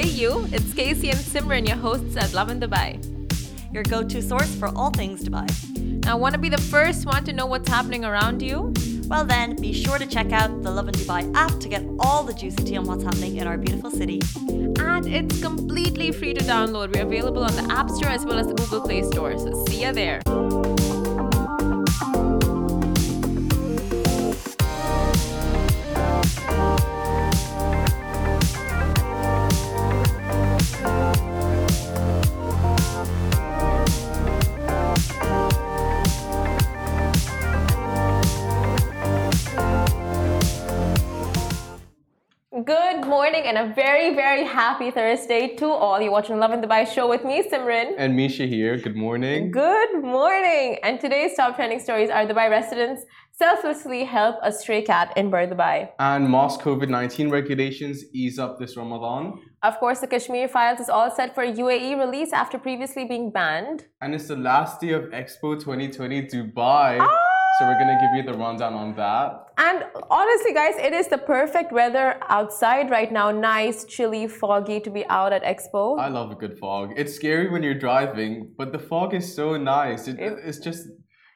Hey you, it's Casey and Simran, your hosts at Lovin Dubai. Your go to source for all things Dubai. Now, want to be the first one to know what's happening around you? Well, then, be sure to check out the Lovin Dubai app to get all the juicy tea on what's happening in our beautiful city. And it's completely free to download. We're available on the App Store as well as the Google Play Store. So, see you there. Morning and a very, very happy Thursday to all. You're watching Lovin Dubai show with me, Simran. And Misha here. Good morning. Good morning. And today's top trending stories are Dubai residents selflessly help a stray cat in Bur Dubai. And mosque COVID 19 regulations ease up this Ramadan. Of course, the Kashmir files is all set for UAE release after previously being banned. And it's the last day of Expo 2020 Dubai. Ah! So we're to give you the rundown on that. And honestly, guys, it is the perfect weather outside right now. Nice, chilly, foggy to be out at Expo. I love a good fog. It's scary when you're driving, but the fog is so nice. It, it's just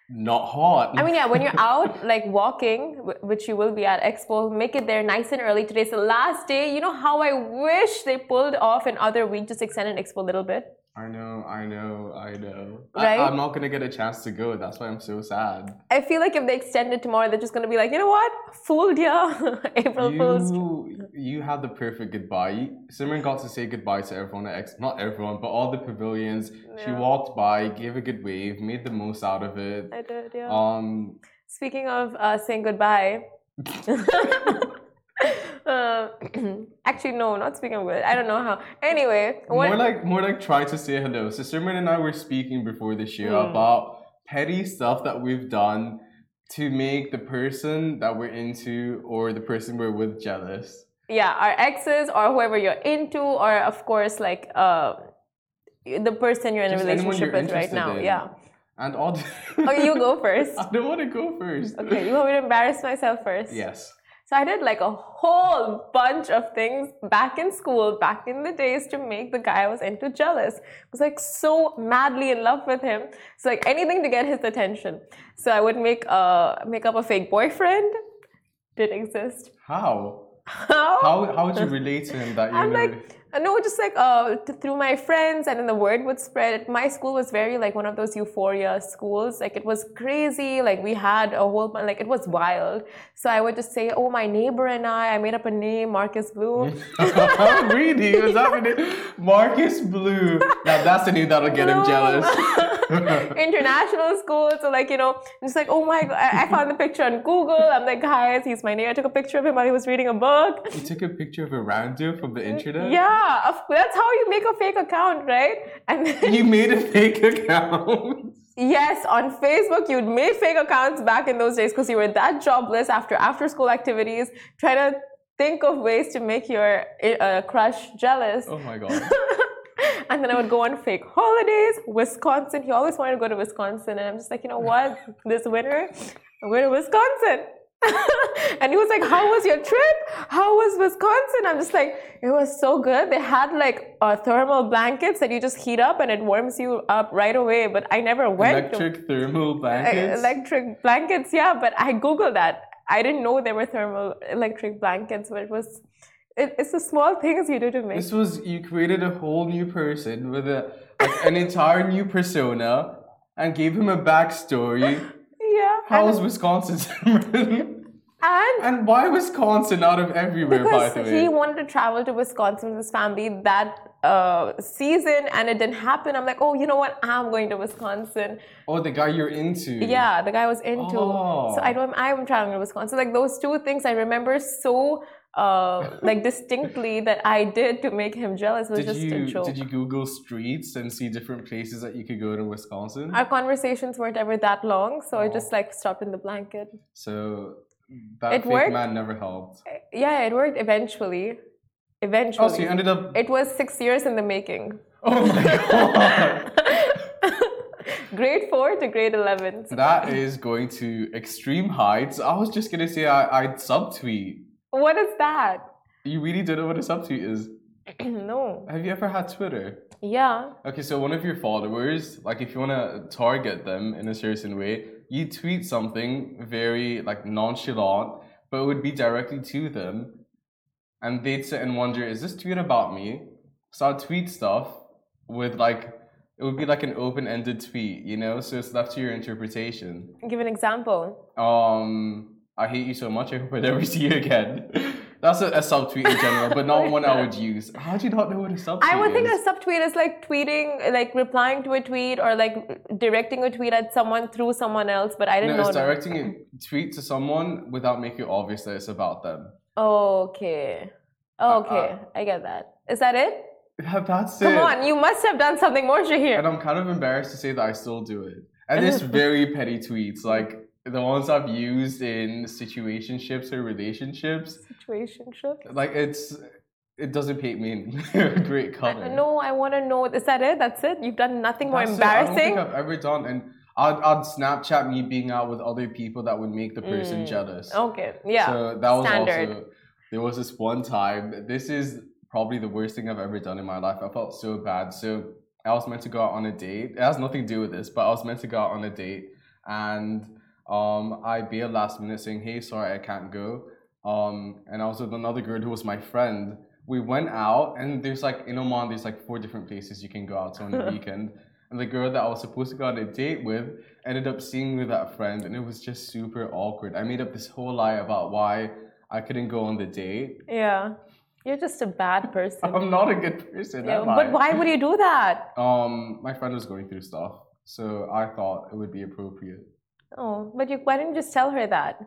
not hot. I mean, yeah, when you're out, like walking, which you will be at Expo, make it there nice and early. Today's the last day. You know how I wish they pulled off another week, just extended Expo a little bit. I know, I know, I know. Right? I, I'm not going to get a chance to go. That's why I'm so sad. I feel like if they extend it tomorrow, they're just gonna be like, you know what, fooled ya, April Fools. You, you had the perfect goodbye. You- Simran got to say goodbye to everyone at Ex- not everyone, but all the pavilions. She walked by, gave a good wave, made the most out of it. I did, yeah. Um, Speaking of uh, saying goodbye. uh, actually, no, not speaking of it. I don't know how. Anyway, what, more like more like try to say hello. So Simran and I were speaking before the show Hmm. about petty stuff that we've done to make the person that we're into or the person we're with jealous. yeah, our exes or whoever you're into, or of course, like uh, the person you're in a Just anyone relationship with right now. in. Yeah. And all. Okay, you go first. I don't want to go first. Okay, you want me to embarrass myself first? Yes. So I did like a whole bunch of things back in school, back in the days to make the guy I was into jealous. I was like so madly in love with him. So like anything to get his attention. So I would make a make up a fake boyfriend. Did exist. How? How? How how would you relate to him that you're I'm like, uh, no, just like uh, th- through my friends, and then the word would spread. My school was very like one of those euphoria schools. Like it was crazy. Like we had a whole bunch. Like it was wild. So I would just say, oh, my neighbor and I. I made up a name, Marcus Blue. really? Was that the name? Marcus Blue. Now that's the name that'll get him jealous. International school. So like you know, just like oh my god, I, I found the picture on Google. I'm like, guys, he's my neighbor. I took a picture of him while he was reading a book. you took a picture of a rando from the internet? Yeah, of, that's how you make a fake account, right? And then You made a fake account. Yes, on Facebook, you'd made fake accounts back in those days because you were that jobless after after school activities, trying to think of ways to make your uh, crush jealous. Oh my god. and then I would go on fake holidays. Wisconsin, he always wanted to go to Wisconsin. And I'm just like, you know what? This winter, I'm going to Wisconsin. and he was like, How was your trip? How was Wisconsin? I'm just like, It was so good. They had like uh, thermal blankets that you just heat up and it warms you up right away. But I never went to Electric thermal uh, blankets. electric blankets, yeah, but I googled that. I didn't know there were thermal electric blankets, but it was. It, it's the small things you do to make. this was you created a whole new person with a like, an entire new persona and gave him a backstory. How was Wisconsin? And and why Wisconsin out of everywhere, by because the way? he wanted to travel to Wisconsin with his family that uh, season, and it didn't happen. I'm like, oh, you know what? I'm going to Wisconsin. oh, the guy you're into. Yeah, the guy was into. So I Oh. don't. I'm traveling to Wisconsin. Like those two things, I remember so. Uh, like distinctly that I did to make him jealous was Did just a you joke. did you Google streets and see different places that you could go to Wisconsin? Our conversations weren't ever that long, so I Oh. just like stopped in the blanket. So that It fake worked. man never helped. Yeah, it worked eventually. Eventually. Oh, so you ended up. It was six years in the making. Oh my god. grade four to grade 11. that is going to extreme heights. I was just gonna say I, I'd subtweet. What is that? You really don't know what a subtweet is. no. Have you ever had Twitter? Yeah. Okay, so one of your followers, like if you want to target them in a certain way, you tweet something very like nonchalant, but it would be directly to them, and they'd sit and wonder, is this tweet about me? So I'd tweet stuff with like it would be like an open-ended tweet, you know, so it's left to your interpretation. Give an example. Um, I hate you so much. I hope I never see you again. That's a, a subtweet in general, but not one I would use. How do you not know what a subtweet is? I would think is? a subtweet is like tweeting, like replying to a tweet or like directing a tweet at someone through someone else, but I didn't No, know. it's directing a tweet to someone without making it obvious that it's about them. Okay. Okay. Uh, I get that. Is that it? Yeah, that's Come it. on, you must have done something more, here. And I'm kind of embarrassed to say that I still do it. And it's very petty tweets, like the ones I've used in situationships or relationships. Situationship. Like it's, it doesn't paint me in a great color. No, I want to know. Is that it? That's it? You've done nothing more That's it. I don't embarrassing? think I've ever done. And I'd, I'd Snapchat me being out with other people that would make the person Mm. jealous. Okay. Yeah. So that was Standard. also there was this one time. This is probably the worst thing I've ever done in my life. I felt so bad. So I was meant to go out on a date. It has nothing to do with this, but I was meant to go out on a date, and um, I bailed last minute saying, "Hey, sorry, I can't go." Um, and I was with another girl who was my friend. We went out, and there's like in Oman, there's like four different places you can go out to on the weekend. And the girl that I was supposed to go on a date with ended up seeing with that friend, and it was just super awkward. I made up this whole lie about why I couldn't go on the date. Yeah. You're just a bad person. I'm not a good person, Yeah, I? but why would you do that? Um, my friend was going through stuff, so I thought it would be appropriate. Oh, but you, why didn't you just tell her that?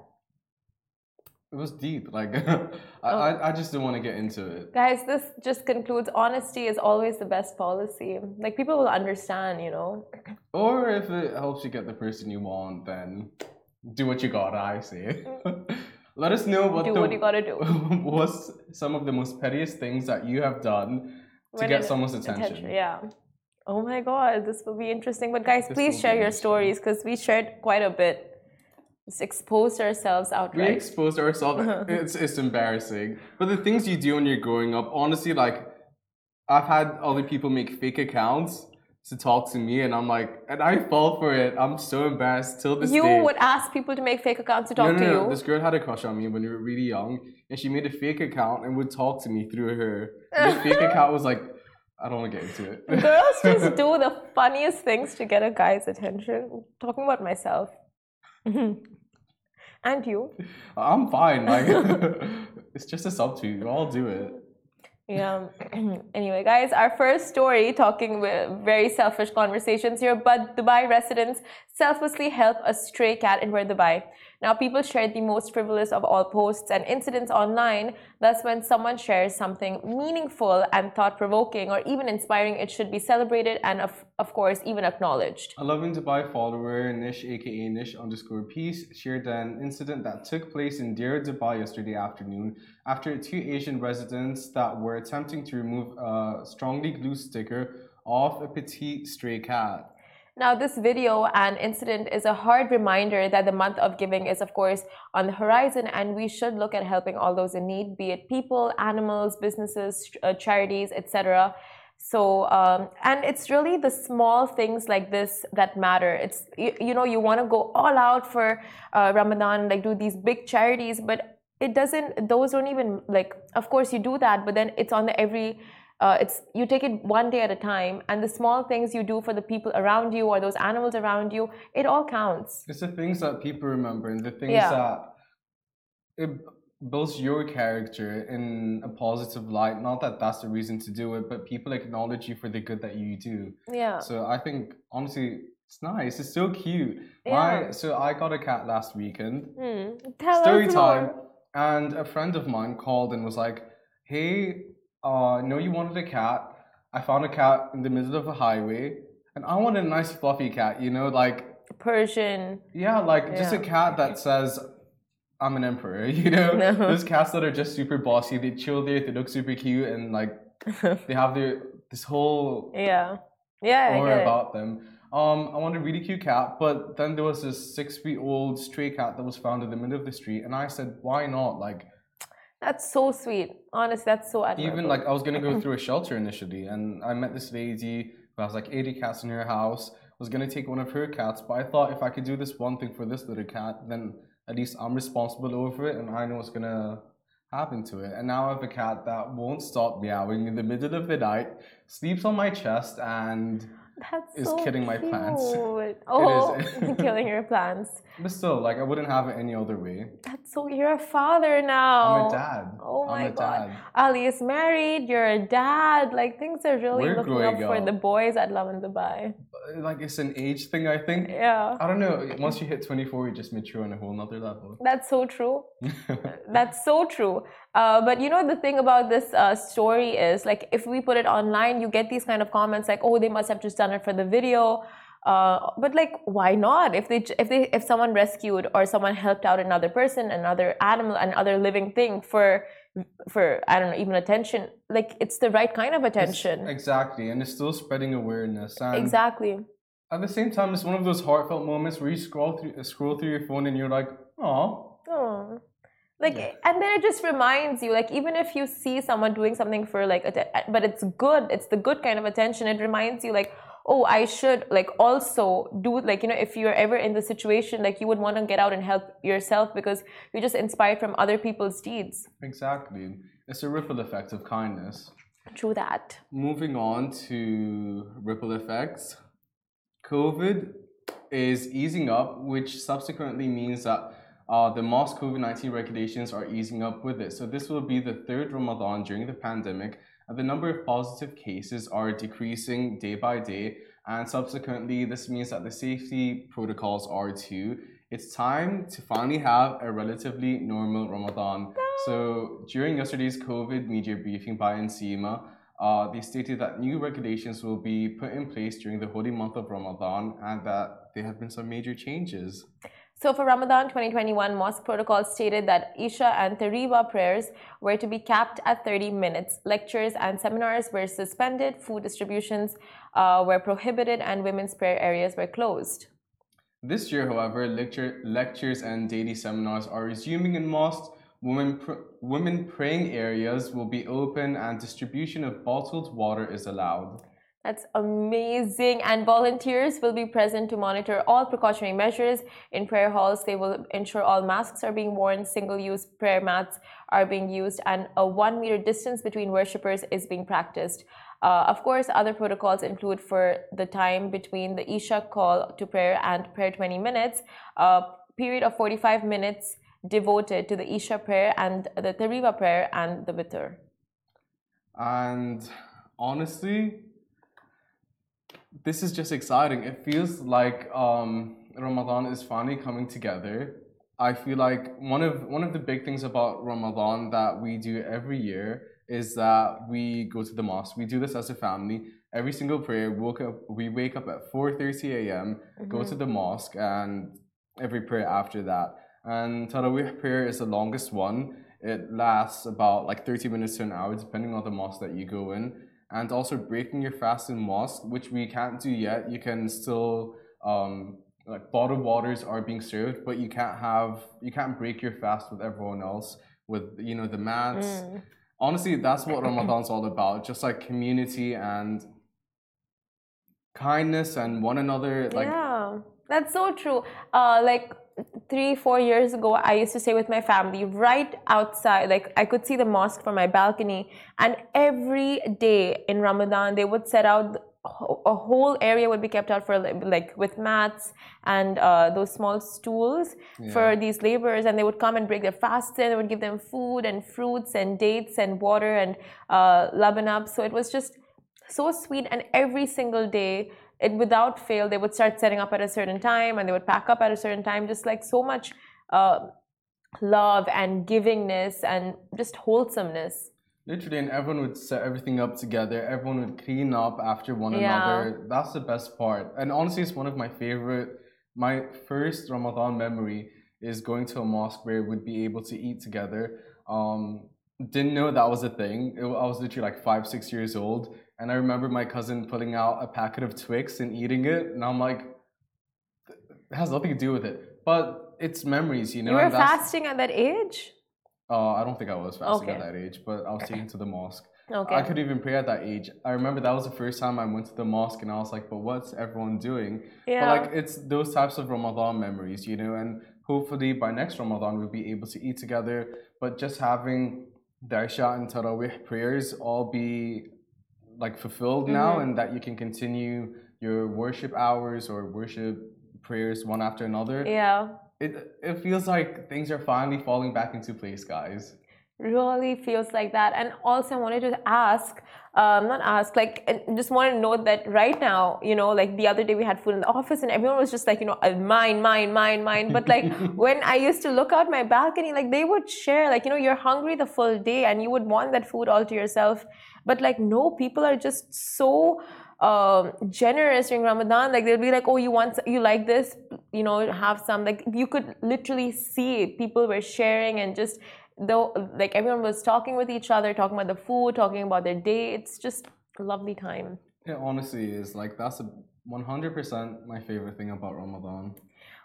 It was deep. Like, I, Oh. I, I just didn't want to get into it. Guys, this just concludes honesty is always the best policy. Like, people will understand, you know? Or if it helps you get the person you want, then do what you gotta. I say. Mm. Let us know what Do the, what you gotta do. what's some of the most pettiest things that you have done to When get someone's attention. Yeah. Oh my god, this will be interesting. But guys, This please share your stories because we shared quite a bit. Just exposed ourselves outright. We exposed ourselves. Uh-huh. it's it's embarrassing. But the things you do when you're growing up, honestly, like I've had other people make fake accounts to talk to me, and I'm like, and I fall for it. I'm so embarrassed till this You day. would ask people to make fake accounts to talk no, no, to no. you. This girl had a crush on me when we were really young, and she made a fake account and would talk to me through her. The fake account was like, I don't want to get into it. Girls just do the funniest things to get a guy's attention. talking about myself. and you. I'm fine. Like, it's just a subtweet. I'll do it. Yeah. Um, anyway, guys, our first story talking with very selfish conversations here, but Dubai residents selflessly help a stray cat in Bur Dubai. Now, people shared the most frivolous of all posts and incidents online. Thus, when someone shares something meaningful and thought provoking or even inspiring, it should be celebrated and, of, of course, even acknowledged. A Lovin Dubai follower, Nish aka Nish underscore peace, shared an incident that took place in Deir, Dubai yesterday afternoon after two Asian residents that were attempting to remove a strongly glued sticker off a petite stray cat. Now, this video and incident is a hard reminder that the month of giving is, of course, on the horizon, and we should look at helping all those in need, be it people, animals, businesses, uh, charities, etc. So, um, and it's really the small things like this that matter. It's you, you know you want to go all out for uh, Ramadan, like do these big charities, but it doesn't. Those don't even like. Of course, you do that, but then it's on the every uh, it's you take it one day at a time and the small things you do for the people around you or those animals around you it all counts It's the things that people remember and the things Yeah. that it builds your character in a positive light. Not that that's the reason to do it, but people acknowledge you for the good that you do. yeah So I think honestly, it's nice. It's so cute. Yeah. My so I got a cat last weekend. tell Story time. more. And a friend of mine called and was like, "Hey, uh, I know you wanted a cat. I found a cat in the middle of a highway, and I wanted a nice fluffy cat. You know, like persian yeah, like just a cat that says." I'm an emperor, you know. No. Those cats that are just super bossy, they chill there, they look super cute, and like they have their this whole yeah yeah aura it. about them. Um, I wanted a really cute cat, but then there was this six feet old stray cat that was found in the middle of the street, and I said, why not? Like, That's so sweet. Honestly, that's so admirable. Even like I was gonna go through a shelter initially, and I met this lady who has like 80 cats in her house. Was gonna take one of her cats, but I thought if I could do this one thing for this little cat, then at least I'm responsible over it, and I know what's gonna happen to it. And now I have a cat that won't stop meowing in the middle of the night, sleeps on my chest, and That's is so killing my plants. Oh, is. killing your plants. but still, like I wouldn't have it any other way. That's so. You're a father now. I'm a dad. Oh I'm my a god. dad. Ali is married. You're a dad. Like things are really We're looking up for the boys at Lovin Dubai. Uh, like it's an age thing, I think. Yeah. I don't know. Once you hit 24, you just mature on a whole nother level. That's so true. That's so true. Uh, but you know, the thing about this uh, story is like, if we put it online, you get these kind of comments like, "Oh, they must have just done it for the video." Uh, but like, why not? If they, if they, if someone rescued or someone helped out another person, another animal, another living thing for, for I don't know, even attention, like it's the right kind of It's- attention. exactly, and it's still spreading awareness. And Exactly. At the same time, it's one of those heartfelt moments where you scroll through scroll through your phone and you're like, "Oh, Oh. Like, Yeah. and then it just reminds you, like, even if you see someone doing something for, like, but it's good, it's the good kind of attention, it reminds you, like, oh, I should, like, also do, like, you know, if you're ever in the situation, like, you would want to get out and help yourself because you're just inspired from other people's deeds. exactly." It's a ripple effect of kindness. True that. Moving on to ripple effects, COVID is easing up, which subsequently means that uh, the mosque COVID 19 regulations are easing up with it. So, this will be the third Ramadan during the pandemic, and the number of positive cases are decreasing day by day. And subsequently, this means that the safety protocols are too. It's time to finally have a relatively normal Ramadan. So, during yesterday's COVID media briefing by NCEMA, uh, they stated that new regulations will be put in place during the holy month of Ramadan and that there have been some major changes. So for Ramadan 2021, mosque protocol stated that Isha and Tarawih prayers were to be capped at 30 minutes. Lectures and seminars were suspended, food distributions uh, were prohibited, and women's prayer areas were closed. This year, however, lecture, lectures and daily seminars are resuming in mosques. Women, pr- women praying areas will be open and distribution of bottled water is allowed. That's amazing. And volunteers will be present to monitor all precautionary measures in prayer halls. They will ensure all masks are being worn, single use prayer mats are being used, and a one meter distance between worshippers is being practiced. Uh, of course, other protocols include for the time between the Isha call to prayer and prayer 20 minutes, a period of 45 minutes devoted to the Isha prayer and the Tarawih prayer and the Witr. And honestly, this is just exciting. It feels like um, Ramadan is finally coming together. I feel like one of one of the big things about Ramadan that we do every year is that we go to the mosque. We do this as a family. Every single prayer, woke up, we wake up at 4:30 a.m., go to the mosque, and every prayer after that. And Tarawih prayer is the longest one. It lasts about like 30 minutes to an hour, depending on the mosque that you go in. And also breaking your fast in mosque, which we can't do yet. You can still um, like bottled waters are being served, but you can't have you can't break your fast with everyone else with you know the mats. Mm. Honestly, that's what Ramadan's all about. Just like community and kindness and one another. Like yeah, that's so true. Uh, like three, four years ago, I used to stay with my family right outside. Like I could see the mosque from my balcony, and every day in Ramadan, they would set out a whole area would be kept out for like with mats and uh, those small stools for these laborers. And they would come and break their fast and they would give them food and fruits and dates and water and uh, laban up. So it was just so sweet. And every single day it without fail they would start setting up at a certain time and they would pack up at a certain time just like so much uh, love and givingness and just wholesomeness literally, and everyone would set everything up together. Everyone would clean up after one Yeah. another. That's the best part. And honestly, it's one of my favorite. My first Ramadan memory is going to a mosque where we'd be able to eat together. Um, didn't know that was a thing. It, I was literally like five, six years old, and I remember my cousin pulling out a packet of Twix and eating it, and I'm like, it has nothing to do with it, but it's memories, you know. you were fasting at that age Uh, I don't think I was fasting at that age, but I was taken to the mosque. Okay. I couldn't even pray at that age. I remember that was the first time I went to the mosque, and I was like, "But what's everyone doing?" yeah. But like, it's those types of Ramadan memories, you know. And hopefully by next Ramadan we'll be able to eat together. But just having the Isha and Tarawih prayers all be like fulfilled now, Mhm. and that you can continue your worship hours or worship prayers one after another. yeah. It it feels like things are finally falling back into place, guys. really feels like that and also i wanted to ask um not ask like and just want to note that right now you know like the other day we had food in the office and everyone was just like you know uh, mine mine mine mine. But like when i used to look out my balcony like they would share like you know you're hungry the full day and you would want that food all to yourself. But like no people are just so um generous during ramadan. Like they'll be like oh you want you like this? You know have some. Like you could literally see people were sharing and just though like everyone was talking with each other talking about the food talking about their day it's just a lovely time It honestly is like that's a 100% my favorite thing about Ramadan.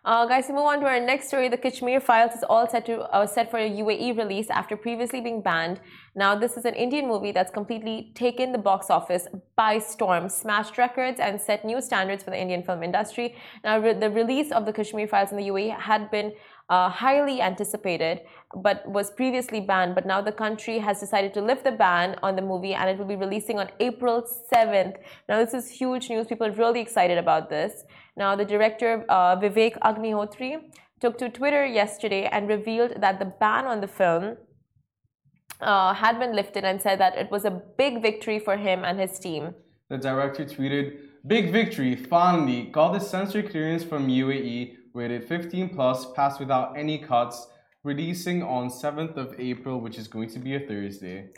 Uh, guys, to move on to our next story, the Kashmir Files is all set to uh, set for a UAE release after previously being banned. Now, this is an Indian movie that's completely taken the box office by storm, smashed records, and set new standards for the Indian film industry. Now, re- the release of the Kashmir Files in the UAE had been uh, highly anticipated, but was previously banned. But now the country has decided to lift the ban on the movie, and it will be releasing on April 7th. Now, this is huge news. People are really excited about this. Now, the director uh, Vivek Agnihotri took to Twitter yesterday and revealed that the ban on the film uh, had been lifted and said that it was a big victory for him and his team. The director tweeted, Big victory, finally, got the censor clearance from UAE, rated 15 plus, passed without any cuts, releasing on 7th of April, which is going to be a Thursday.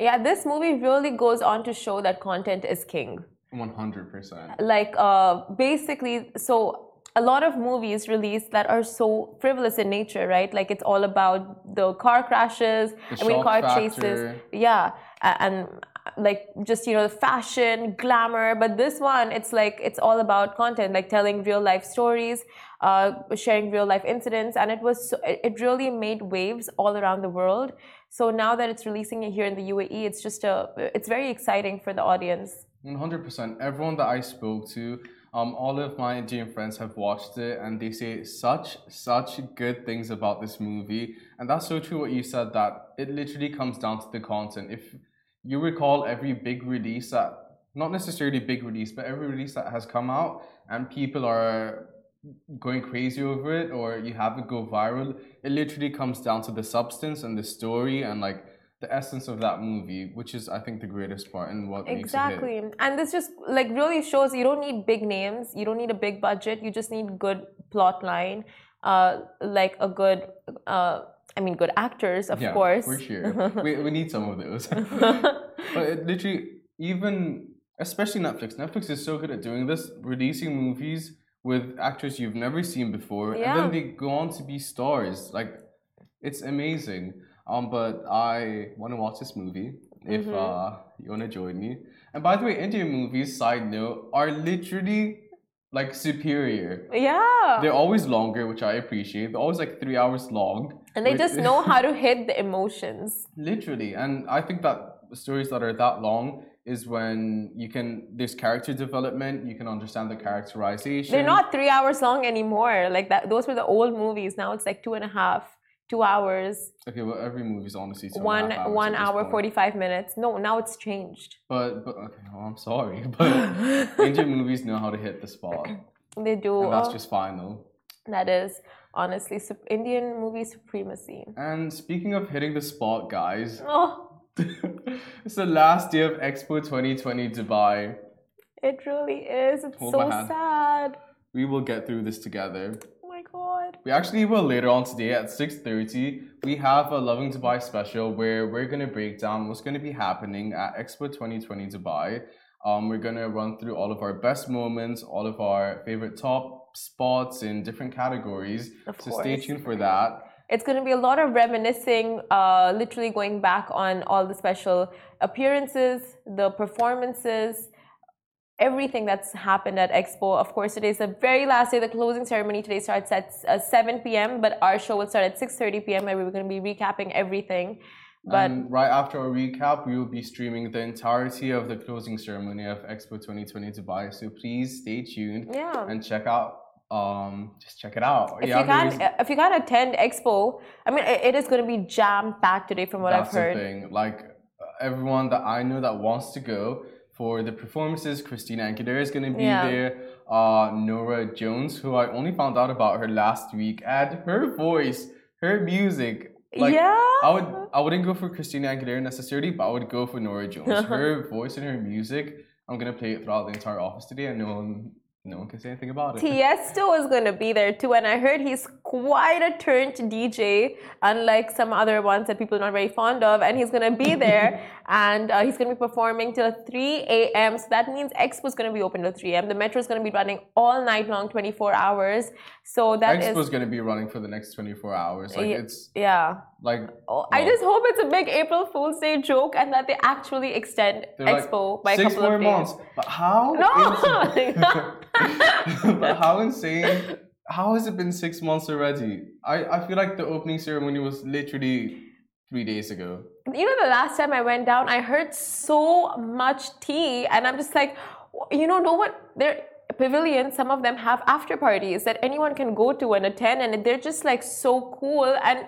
Yeah, this movie really goes on to show that content is king. 100%. Like, uh, basically, so a lot of movies released that are so frivolous in nature, right? Like, it's all about the car crashes, The I mean, car factor. chases. Yeah, and like just you know the fashion glamour but this one it's like it's all about content like telling real life stories uh, sharing real life incidents and it was so, it it really made waves all around the world so now that it's releasing it here in the uae it's just a it's very exciting for the audience 100%. Everyone that I spoke to, um, all of my Indian friends have watched it and they say such, such good things about this movie. And that's so true what you said that it literally comes down to the content. If you recall every big release that, not necessarily big release, but every release that has come out and people are going crazy over it or you have it go viral, it literally comes down to the substance and the story and like the essence of that movie, which is I think the greatest part and what makes it hit. exactly and this just like really shows you don't need big names you don't need a big budget you just need good plot line uh like a good uh i mean good actors of yeah, course for sure. we, we need some of those. but it literally, even especially Netflix. Netflix is so good at doing this, releasing movies with actors you've never seen before, and then they go on to be stars. Like, it's amazing. Um, but I want to watch this movie if Mhm. uh, you want to join me. And by the way, Indian movies, side note, are literally like superior. yeah They're always longer, which I appreciate. They're always like three hours long. and they which- just know how to hit the emotions Literally, and I think that stories that are that long is when you can there's character development, you can understand the characterization. they're not three hours long anymore like that those were the old movies now it's like two and a half two hours. Okay. Well, every movie's honestly two one one hour 45 minutes. No now it's changed. But but okay, no, I'm sorry, but Indian movies know how to hit the spot, they do. And that's just though. that is honestly indian movie supremacy. And speaking of hitting the spot, guys, oh. it's the last day of Expo 2020 Dubai. it really is. It's Hold so sad. We will get through this together. God We actually will later on today at 6.30. We have a Lovin Dubai special where we're going to break down what's going to be happening at Expo 2020 Dubai. Um, we're going to run through all of our best moments, all of our favorite top spots in different categories. Of so stay tuned for that. It's going to be a lot of reminiscing, uh, literally going back on all the special appearances, the performances, everything that's happened at Expo. Of course, today's the very last day. The closing ceremony today starts at uh, 7 p.m., but our show will start at 6:30 p.m. where we're going to be recapping everything. But and right after our recap, we will be streaming the entirety of the closing ceremony of Expo 2020 Dubai. So please stay tuned yeah. and check out. Um, just check it out. If yeah, you can't, there's- if you can't attend Expo, I mean, it, it is going to be jam packed today, from what That's I've heard. the thing. Like everyone that I know that wants to go for the performances, Christina Aguilera is going to be Yeah. there. Uh, Norah Jones, who I only found out about her last week, and her voice, her music. Like, yeah. I would I wouldn't go for Christina Aguilera necessarily, but I would go for Norah Jones. her voice and her music, I'm gonna play it throughout the entire office today, and no one no one can say anything about it. Tiesto is going to be there too, and I heard he's quite a turned DJ, unlike some other ones that people are not very fond of. And he's going to be there, and uh, he's going to be performing till 3 a.m. So that means Expo is going to be open till 3 a.m. The metro is going to be running all night long, 24 hours. So that is, Expo's gonna be running for the next 24 hours. Like Ye- it's yeah. like Oh, I just hope it's a big April Fool's Day joke and that they actually extend they're like, Expo by a six couple more of days. months. But how? No! but how insane? How has it been six months already? I, I feel like the opening ceremony was literally three days ago. you know the last time i went down i heard so much tea and i'm just like you know no one their pavilions some of them have after parties that anyone can go to and attend and they're just like so cool and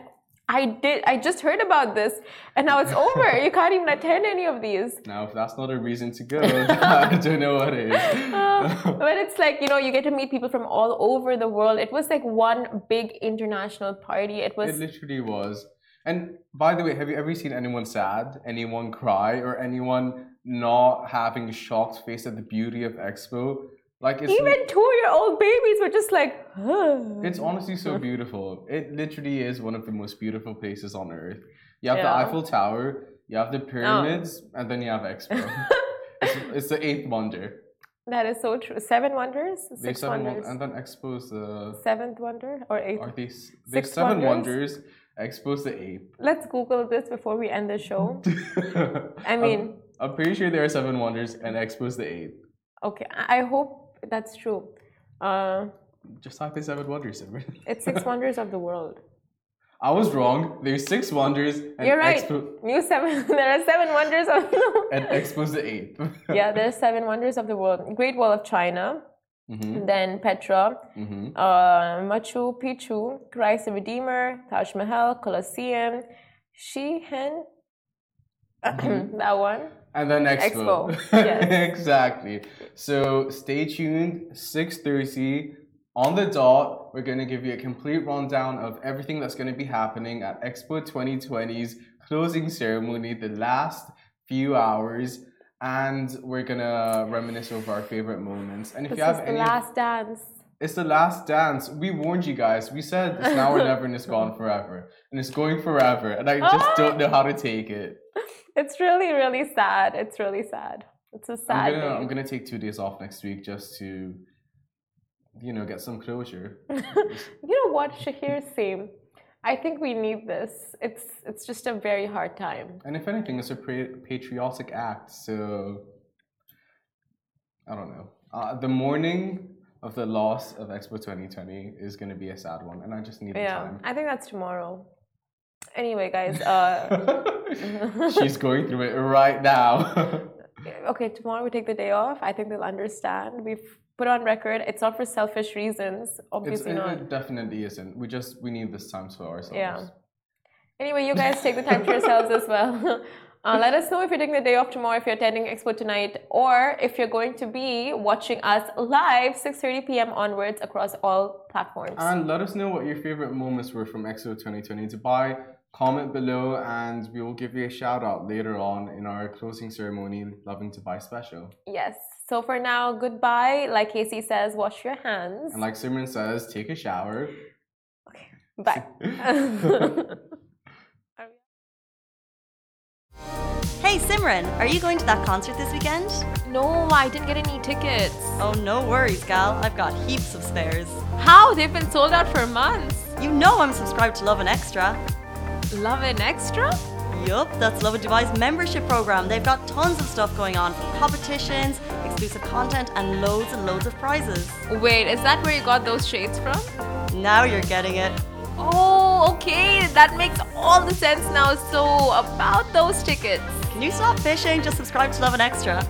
i did i just heard about this and now it's over you can't even attend any of these Now, if that's not a reason to go, I don't know what is. Uh, but it's like you know you get to meet people from all over the world it was like one big international party it was It literally was. And by the way, have you ever seen anyone sad, anyone cry, or anyone not having a shocked face at the beauty of Expo? Like it's even two-year-old babies were just like Huh. it's honestly so beautiful. It literally is one of the most beautiful places on earth. You have the Eiffel Tower, you have the oh. pyramids, and then you have Expo. it's, it's the eighth wonder. That is so true. Seven wonders, There's six seven won- wonders, and then Expo's the seventh wonder or eighth. are these Six there's seven wonders? wonders. Expo's the eighth. Let's Google this before we end the show. I I'm- mean, I'm pretty sure there are seven wonders, and Expo's the eighth. okay. I hope that's true. Uh, Just type in seven wonders. Simran. it's six wonders of the world. I was wrong. There's six wonders, and You're right. New seven. There are seven wonders of. and Expo's the eighth. yeah, there are seven wonders of the world. Great Wall of China, hmm then Petra, hmm uh, Machu Picchu, Christ the Redeemer, Taj Mahal, Colosseum, Shihen. Mm-hmm. that one. And then Expo. Expo, yes. exactly. So stay tuned. 6:30 on the dot. We're gonna give you a complete rundown of everything that's gonna be happening at Expo 2020's closing ceremony, the last few hours, and we're gonna reminisce over our favorite moments. And if This you have is the any, last dance. it's the last dance. We warned you guys. We said it's now or never, and it's gone forever, and it's going forever. And I just oh. don't know how to take it. It's really, really sad. It's really sad. It's a sad I'm gonna. I'm gonna take two days off next week just to, you know, get some closure. You know what, Shahir? Same. I think we need this. It's it's just a very hard time. and if anything, it's a patriotic act. So, I don't know. Uh, the morning of the loss of Expo 2020 is gonna be a sad one, and I just need the Yeah, time. I think that's tomorrow. Anyway, guys. Uh, She's going through it right now. okay, tomorrow we take the day off. I think they'll understand. We've put on record. It's not for selfish reasons. It's, Obviously it, not. it definitely isn't. We just we need this time for ourselves. Yeah. Anyway, you guys take the time for yourselves as well. Uh, let us know if you're taking the day off tomorrow, if you're attending Expo tonight, or if you're going to be watching us live 6:30 p.m. onwards across all platforms. And let us know what your favorite moments were from Expo 2020 Dubai. Comment below, and we will give you a shout out later on in our closing ceremony, Lovin Dubai special. yes. So for now, goodbye. Like Casey says, wash your hands. And like Simran says, take a shower. Okay. Bye. Hey Simran, are you going to that concert this weekend? no, I didn't get any tickets. Oh, no worries, gal. I've got heaps of spares. How? They've been sold out for months. You know I'm subscribed to Love and Extra. Love an extra? Yup, that's Lovin Dubai's membership program. They've got tons of stuff going on competitions, exclusive content, and loads and loads of prizes. Wait, is that where you got those shades from? Now you're getting it. Oh, okay. That makes all the sense now. So, about those tickets. Can you stop fishing? Just subscribe to Love and Extra.